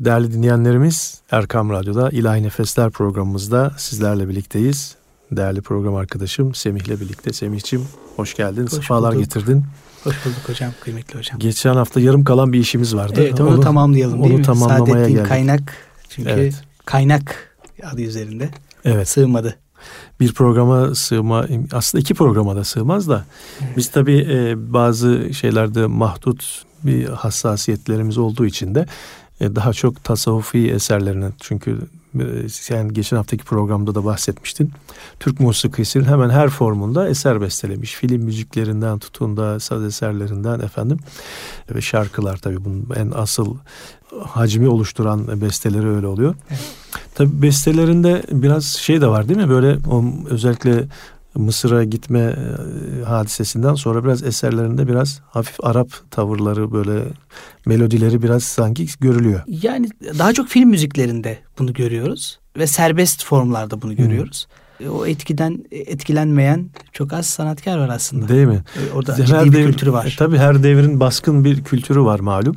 Değerli dinleyenlerimiz Erkam Radyo'da İlahi Nefesler programımızda sizlerle birlikteyiz. Değerli program arkadaşım Semih'le birlikte. Semih'ciğim hoş geldin, hoş sefalar bulduk. getirdin. Hoş bulduk hocam, kıymetli hocam. Geçen hafta yarım kalan bir işimiz vardı. Evet, onu, onu tamamlayalım değil onu mi? tamamlamaya Saadettin geldik. kaynak çünkü evet. kaynak adı üzerinde. Evet. Sığmadı. Bir programa sığma, aslında iki programa da sığmaz da. Evet. Biz tabii e, bazı şeylerde mahdut bir hassasiyetlerimiz olduğu için de daha çok tasavvufi eserlerine çünkü e, sen geçen haftaki programda da bahsetmiştin. Türk musikisinin hemen her formunda eser bestelemiş. Film müziklerinden tutun da saz eserlerinden efendim ve şarkılar tabii bunun en asıl hacmi oluşturan besteleri öyle oluyor. Evet. Tabii bestelerinde biraz şey de var değil mi? Böyle o özellikle Mısır'a gitme e, hadisesinden sonra biraz eserlerinde biraz hafif Arap tavırları böyle melodileri biraz sanki görülüyor. Yani daha çok film müziklerinde bunu görüyoruz ve serbest formlarda bunu görüyoruz. Hmm. O etkiden etkilenmeyen çok az sanatkar var aslında. Değil mi? E, orada her ciddi bir devir, kültürü var. E, tabii her devrin baskın bir kültürü var malum.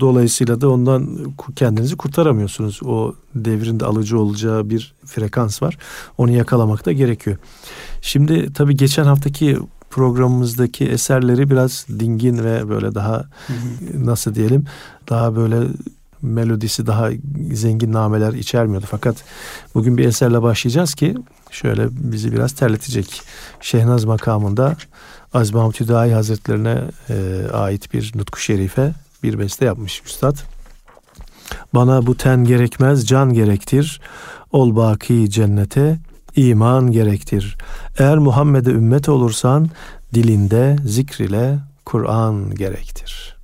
Dolayısıyla da ondan kendinizi kurtaramıyorsunuz. O devrin de alıcı olacağı bir frekans var. Onu yakalamak da gerekiyor. Şimdi tabii geçen haftaki programımızdaki eserleri biraz dingin ve böyle daha hı hı. nasıl diyelim daha böyle melodisi daha zengin nameler içermiyordu. Fakat bugün bir eserle başlayacağız ki şöyle bizi biraz terletecek. Şehnaz makamında Mahmut Hüdayi Hazretlerine e, ait bir nutku şerife bir beste yapmış üstad. Bana bu ten gerekmez can gerektir. Ol baki cennete iman gerektir. Eğer Muhammed'e ümmet olursan dilinde zikrile Kur'an gerektir.''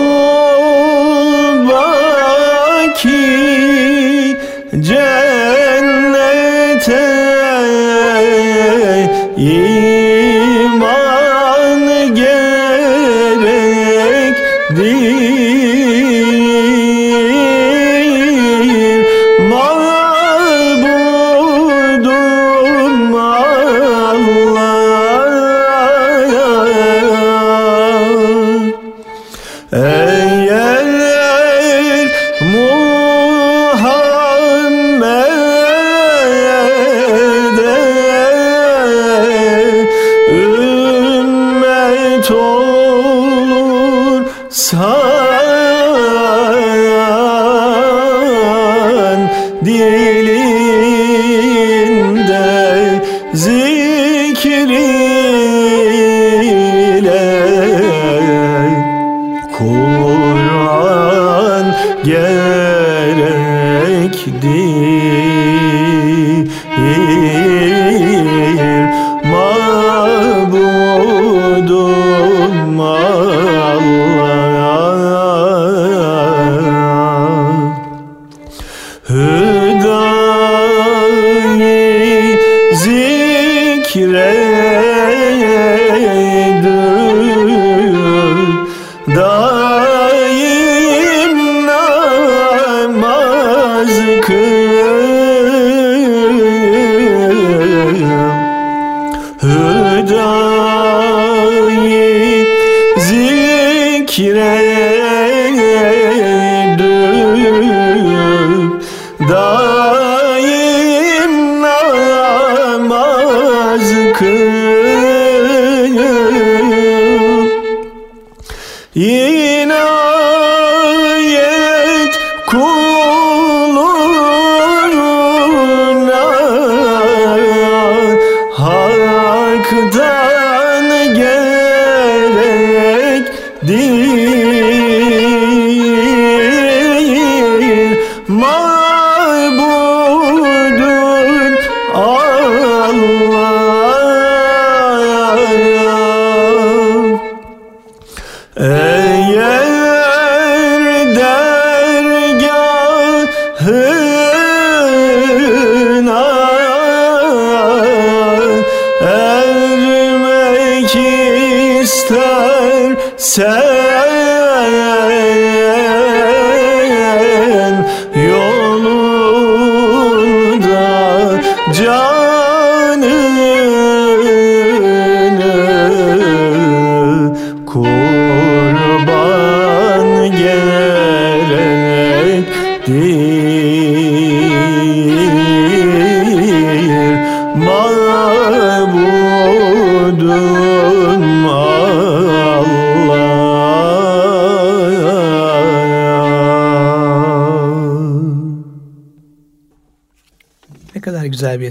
Da.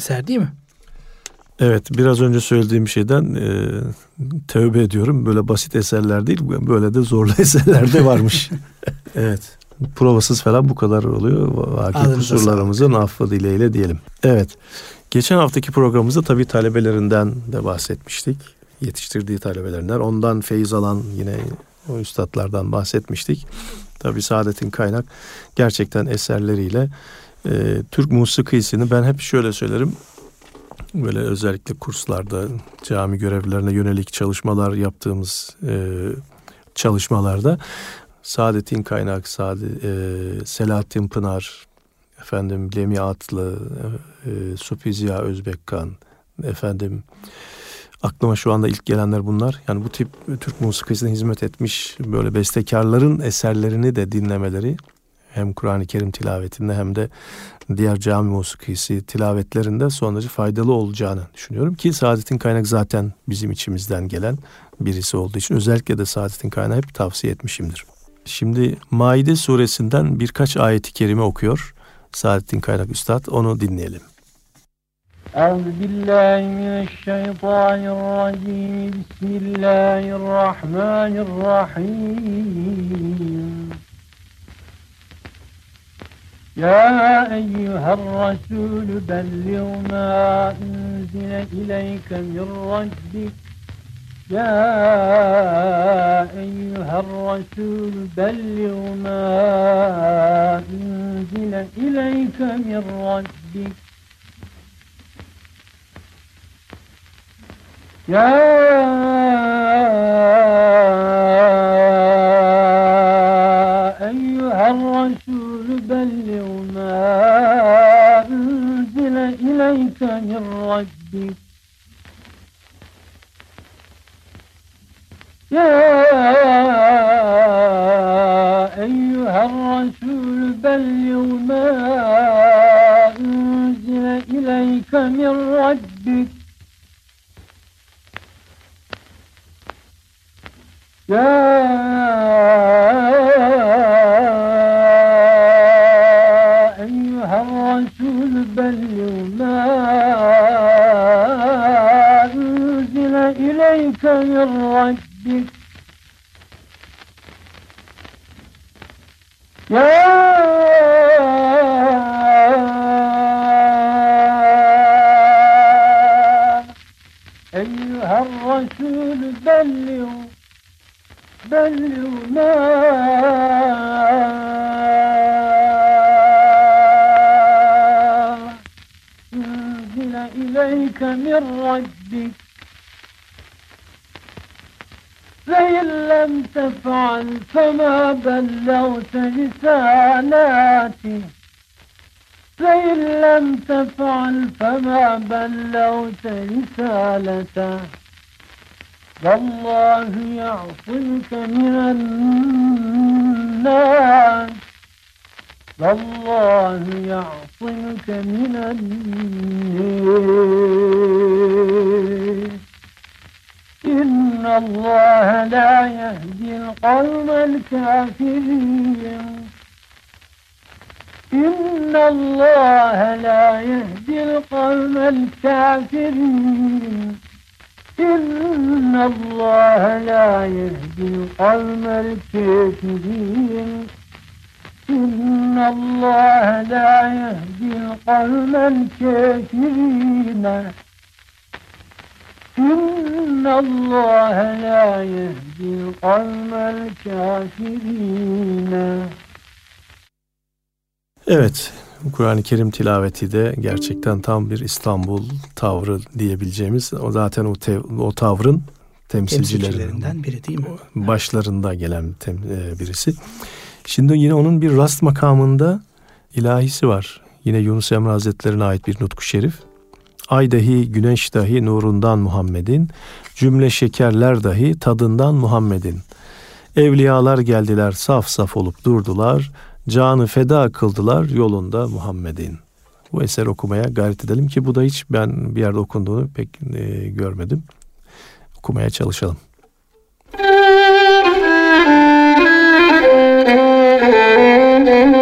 Eser değil mi? Evet biraz önce söylediğim şeyden e, tövbe ediyorum. Böyle basit eserler değil böyle de zorlu eserler de varmış. evet provasız falan bu kadar oluyor. Vaki kusurlarımızın affı dileğiyle diyelim. Evet geçen haftaki programımızda tabii talebelerinden de bahsetmiştik. Yetiştirdiği talebelerinden. Ondan feyiz alan yine o üstadlardan bahsetmiştik. Tabii Saadet'in kaynak gerçekten eserleriyle e, Türk musikisini ben hep şöyle söylerim. Böyle özellikle kurslarda, cami görevlilerine yönelik çalışmalar yaptığımız e, çalışmalarda Saadettin Kaynak, Saad, e, Selahattin Pınar, efendim Lemi Atlı, e, Supi Özbekkan, efendim aklıma şu anda ilk gelenler bunlar. Yani bu tip Türk musikisine hizmet etmiş böyle bestekarların eserlerini de dinlemeleri hem Kur'an-ı Kerim tilavetinde hem de diğer cami musikisi tilavetlerinde son derece faydalı olacağını düşünüyorum ki Saadet'in kaynak zaten bizim içimizden gelen birisi olduğu için özellikle de Saadet'in kaynağı hep tavsiye etmişimdir. Şimdi Maide suresinden birkaç ayeti kerime okuyor Saadettin Kaynak Üstad onu dinleyelim. Euzu billahi mineşşeytanirracim. Bismillahirrahmanirrahim. يا أيها الرسول بلغ ما أنزل إليك من ربك. يا أيها الرسول بلغ ما أنزل إليك من ربك. يا أيها الرسول إليك من ربك يا أيها الرسول بلغ ما أنزل إليك من ربك بلغت رسالاته فإن لم تفعل فما بلغت رسالته والله يعصمك من الناس. والله يعصمك من الناس. إن الله لا يهدي القوم الكافرين. إن الله لا يهدي القوم الكافرين. إن الله لا يهدي القوم الكافرين. إن الله لا يهدي القوم الكافرين. İnna Allah la yehdi kavmel kafirine. Evet, Kur'an-ı Kerim tilaveti de gerçekten tam bir İstanbul tavrı diyebileceğimiz. O zaten o, tev, o tavrın temsilcilerinden temsilcilerinden biri değil mi? başlarında gelen tem, e, birisi. Şimdi yine onun bir rast makamında ilahisi var. Yine Yunus Emre Hazretleri'ne ait bir nutku şerif. Ay dahi güneş dahi nurundan Muhammed'in, cümle şekerler dahi tadından Muhammed'in. Evliyalar geldiler saf saf olup durdular, canı feda kıldılar yolunda Muhammed'in. Bu eser okumaya gayret edelim ki bu da hiç ben bir yerde okunduğunu pek e, görmedim. Okumaya çalışalım. Ay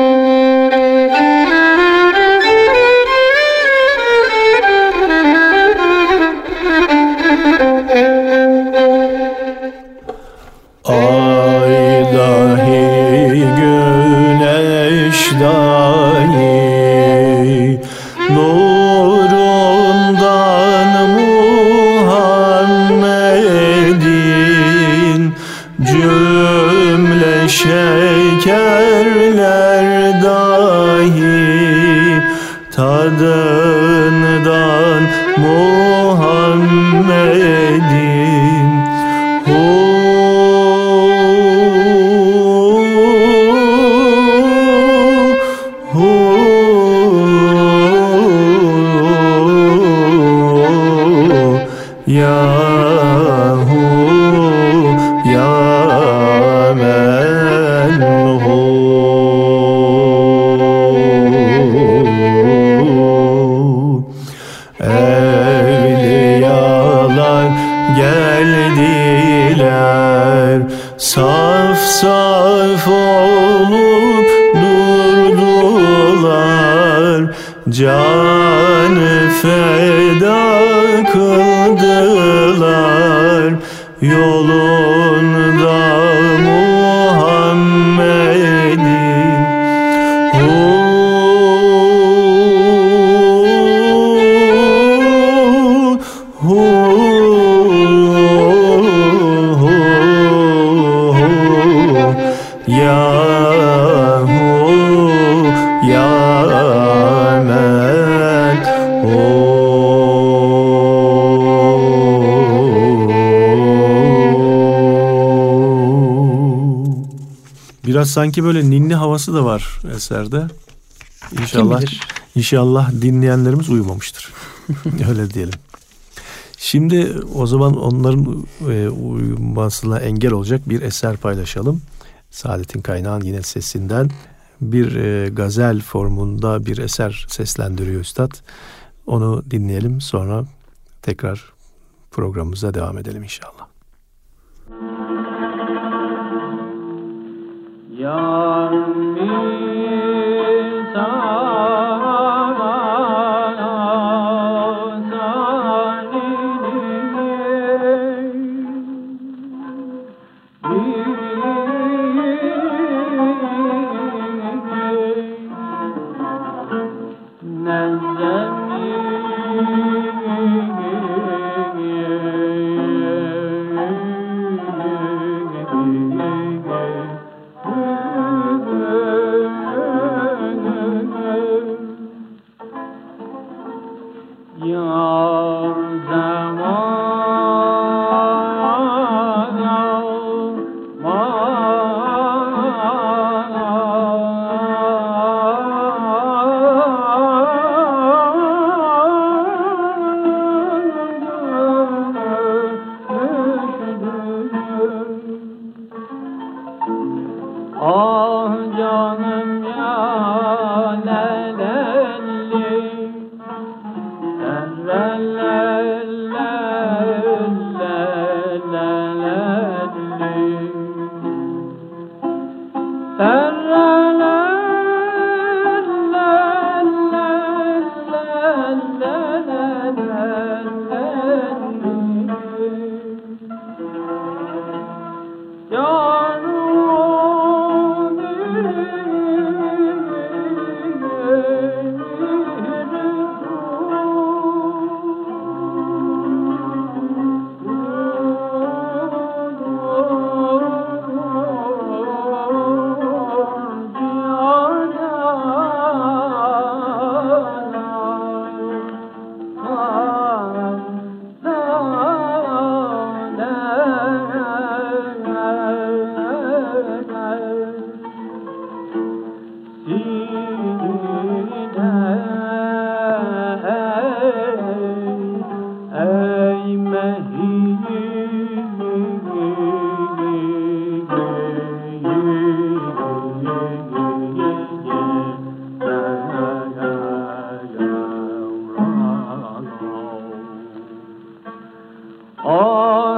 Biraz sanki böyle ninni havası da var eserde. İnşallah inşallah dinleyenlerimiz uyumamıştır. Öyle diyelim. Şimdi o zaman onların e, uyumasına engel olacak bir eser paylaşalım. Saadet'in kaynağın yine sesinden bir e, gazel formunda bir eser seslendiriyor Üstad. Onu dinleyelim sonra tekrar programımıza devam edelim inşallah. Yarım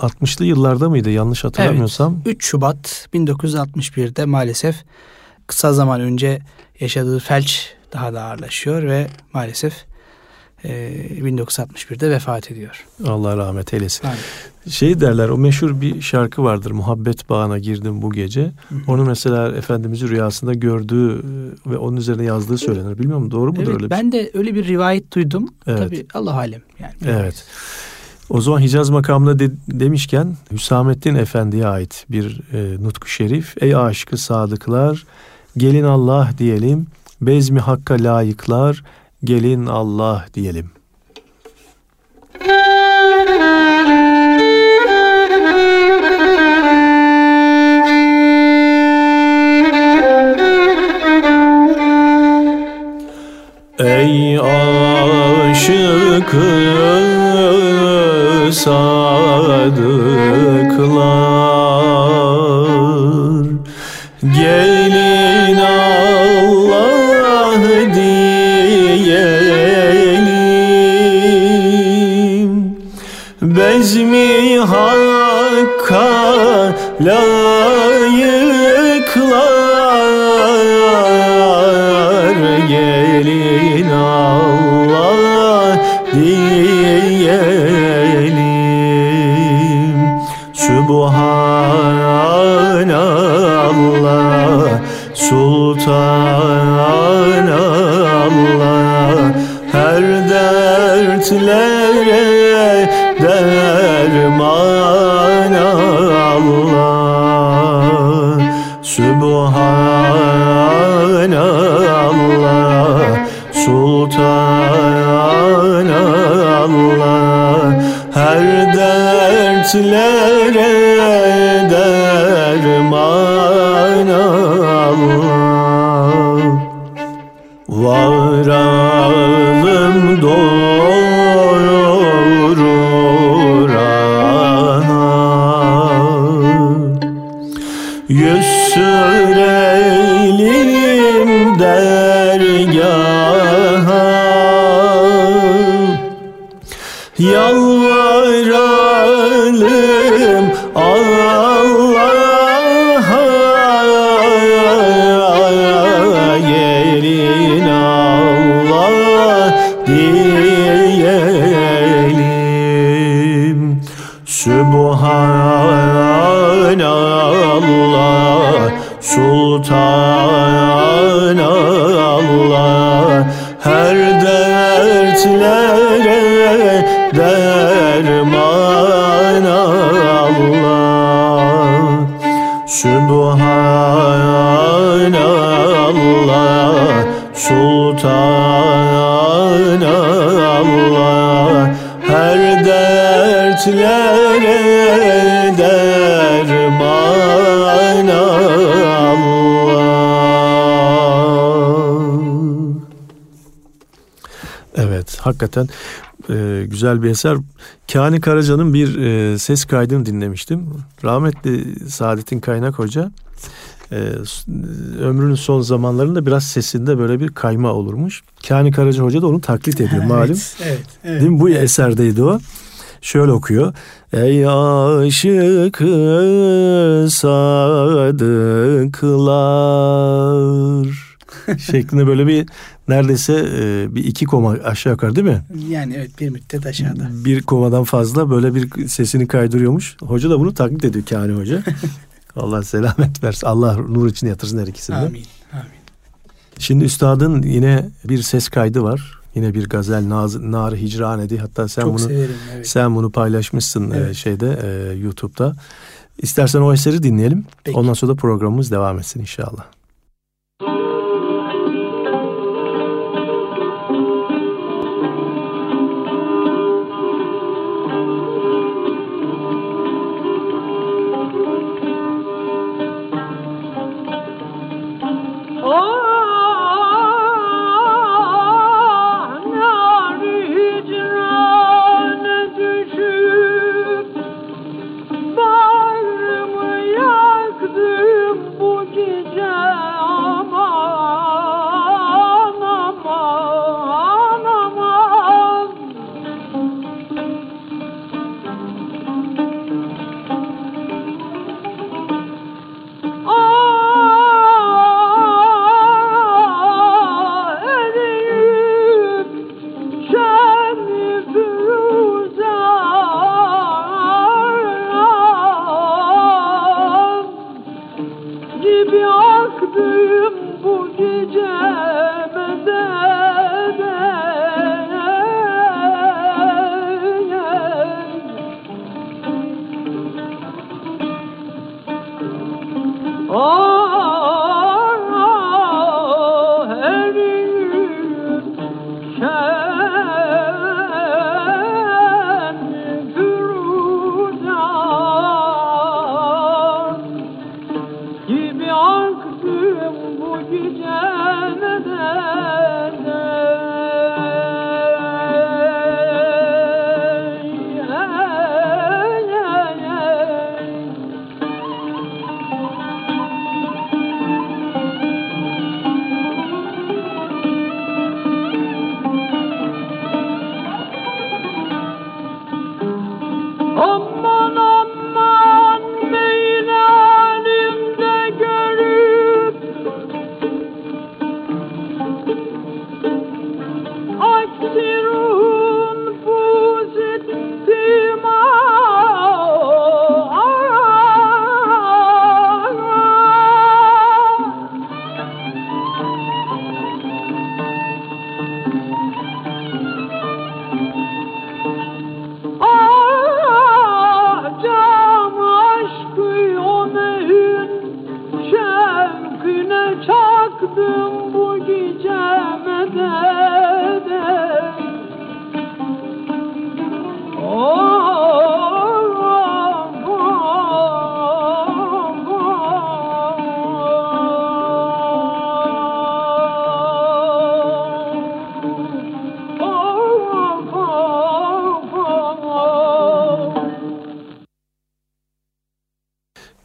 Vefatıyla alakalı tabii 60'lı yıllarda mıydı yanlış hatırlamıyorsam? Evet, 3 Şubat 1961'de maalesef kısa zaman önce yaşadığı felç daha da ağırlaşıyor ve maalesef e, 1961'de vefat ediyor. Allah rahmet eylesin. Amin. Şey derler o meşhur bir şarkı vardır. Muhabbet bağına girdim bu gece. Hı hı. Onu mesela Efendimiz'i rüyasında gördüğü e, ve onun üzerine yazdığı söylenir. Bilmiyorum doğru mudur Evet, öyle bir ben de öyle bir rivayet duydum. Evet. Tabii Allah alem yani. Evet. O zaman Hicaz makamına de- demişken Hüsamettin Efendi'ye ait bir e, nutku şerif. Ey aşkı sadıklar gelin Allah diyelim. Bezmi hakka layıklar gelin Allah diyelim. Ey aşıkı sadıklar. Gelin Allah diyelim. Bezmi hakka layıklar Yüz sürelim Sultanallah Her dertlere derman Allah Evet hakikaten e, güzel bir eser. Kani Karaca'nın bir e, ses kaydını dinlemiştim. Rahmetli Saadettin Kaynak Hoca e, s- ömrünün son zamanlarında biraz sesinde böyle bir kayma olurmuş. Kani Karaca Hoca da onu taklit ediyor malum. Evet, evet, evet. Değil mi? Bu eserdeydi o. Şöyle okuyor. Ey aşık sadıklar şeklinde böyle bir neredeyse e, bir iki koma aşağı yukarı değil mi? Yani evet bir müddet aşağıda. Bir komadan fazla böyle bir sesini kaydırıyormuş. Hoca da bunu taklit ediyor Kani Hoca. Allah selamet versin. Allah nur için yatırsın her ikisini. Amin. Amin. Şimdi üstadın yine bir ses kaydı var. Yine bir gazel Naz, Nar Hicranedi. Hatta sen Çok bunu severim. Evet. sen bunu paylaşmışsın e, Evet. şeyde e, YouTube'da. İstersen o eseri dinleyelim. Peki. Ondan sonra da programımız devam etsin inşallah.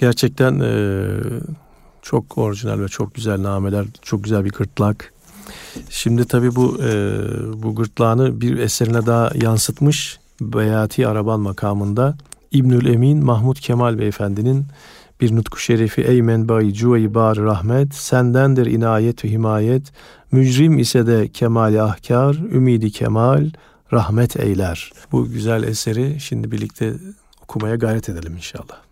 Gerçekten e, çok orijinal ve çok güzel nameler, çok güzel bir gırtlak. Şimdi tabii bu e, bu gırtlağını bir eserine daha yansıtmış. Beyati Araban makamında İbnül Emin Mahmut Kemal Beyefendinin bir nutku şerifi ey menbai cüve bar rahmet sendendir inayet ve himayet mücrim ise de kemali ahkar ümidi kemal rahmet eyler. Bu güzel eseri şimdi birlikte okumaya gayret edelim inşallah.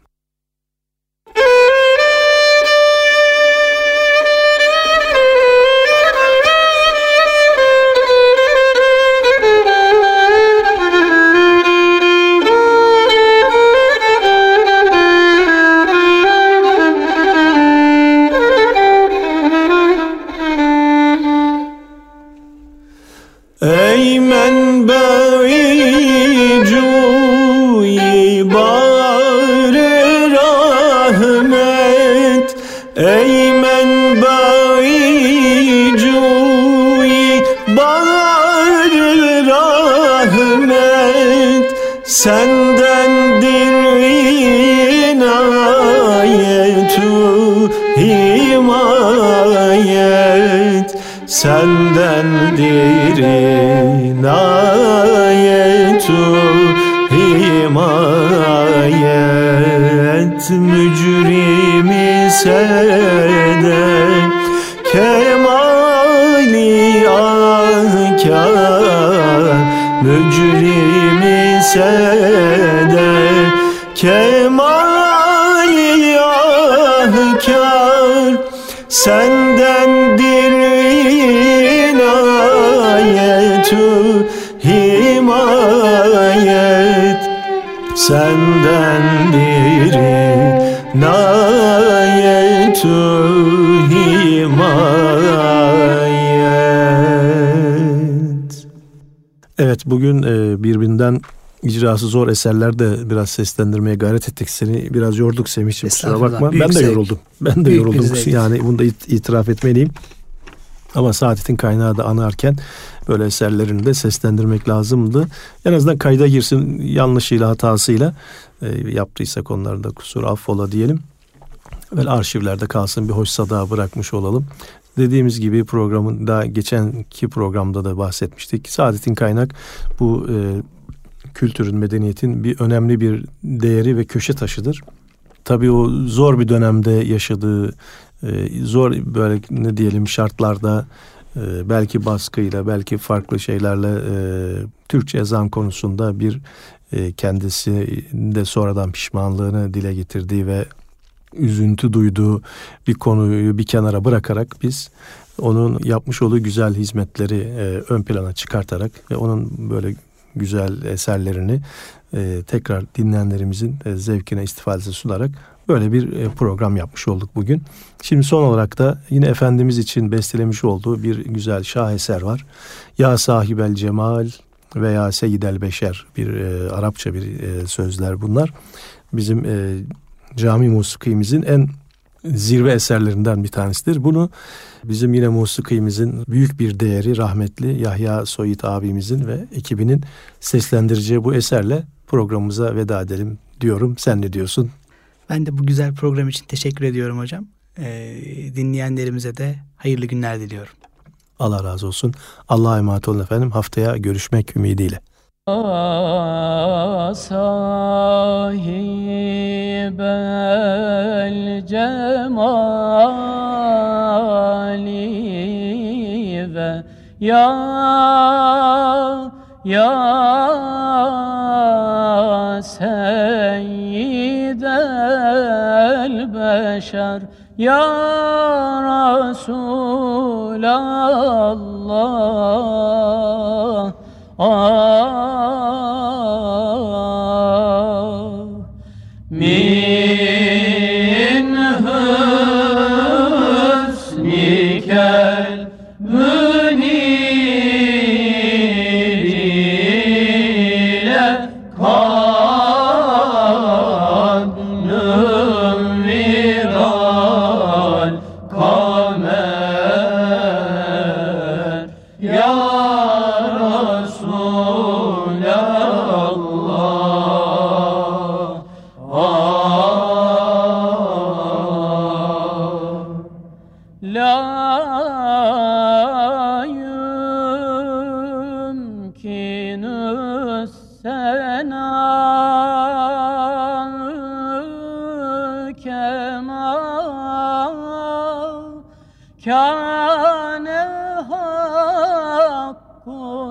Seden kemali ahkar Mücrimi seden kemali ahkar Sendendir inayetü himayet Sendendir inayetü Evet bugün e, birbirinden icrası zor eserlerde biraz seslendirmeye gayret ettik. Seni biraz yorduk Semih'ciğim kusura bakma. büyük Ben de zevk. yoruldum. Ben de Büyük yoruldum. Yani bunu da it- itiraf etmeliyim. Ama Saadet'in kaynağı da anarken böyle eserlerini de seslendirmek lazımdı. En azından kayda girsin yanlışıyla hatasıyla e, yaptıysak onların da kusur affola diyelim. Böyle arşivlerde kalsın bir hoş sada bırakmış olalım. Dediğimiz gibi programın daha geçenki programda da bahsetmiştik. Saadet'in kaynak bu e, kültürün, medeniyetin bir önemli bir değeri ve köşe taşıdır. Tabii o zor bir dönemde yaşadığı e, zor böyle ne diyelim şartlarda e, belki baskıyla belki farklı şeylerle e, Türkçe ezan konusunda bir kendisi de sonradan pişmanlığını dile getirdiği ve üzüntü duyduğu bir konuyu bir kenara bırakarak biz onun yapmış olduğu güzel hizmetleri e, ön plana çıkartarak ve onun böyle güzel eserlerini e, tekrar dinleyenlerimizin e, zevkine istifadesi sunarak böyle bir e, program yapmış olduk bugün. Şimdi son olarak da yine Efendimiz için bestelemiş olduğu bir güzel şaheser var. Ya sahibel cemal veya seyyidel beşer bir e, Arapça bir e, sözler bunlar. Bizim e, cami musikimizin en zirve eserlerinden bir tanesidir. Bunu bizim yine musikimizin büyük bir değeri rahmetli Yahya Soyit abimizin ve ekibinin seslendireceği bu eserle programımıza veda edelim diyorum. Sen ne diyorsun? Ben de bu güzel program için teşekkür ediyorum hocam. Ee, dinleyenlerimize de hayırlı günler diliyorum. Allah razı olsun. Allah'a emanet olun efendim. Haftaya görüşmek ümidiyle sahib el cemali ve ya ya seyyid el beşer ya Resulallah. كان حقكم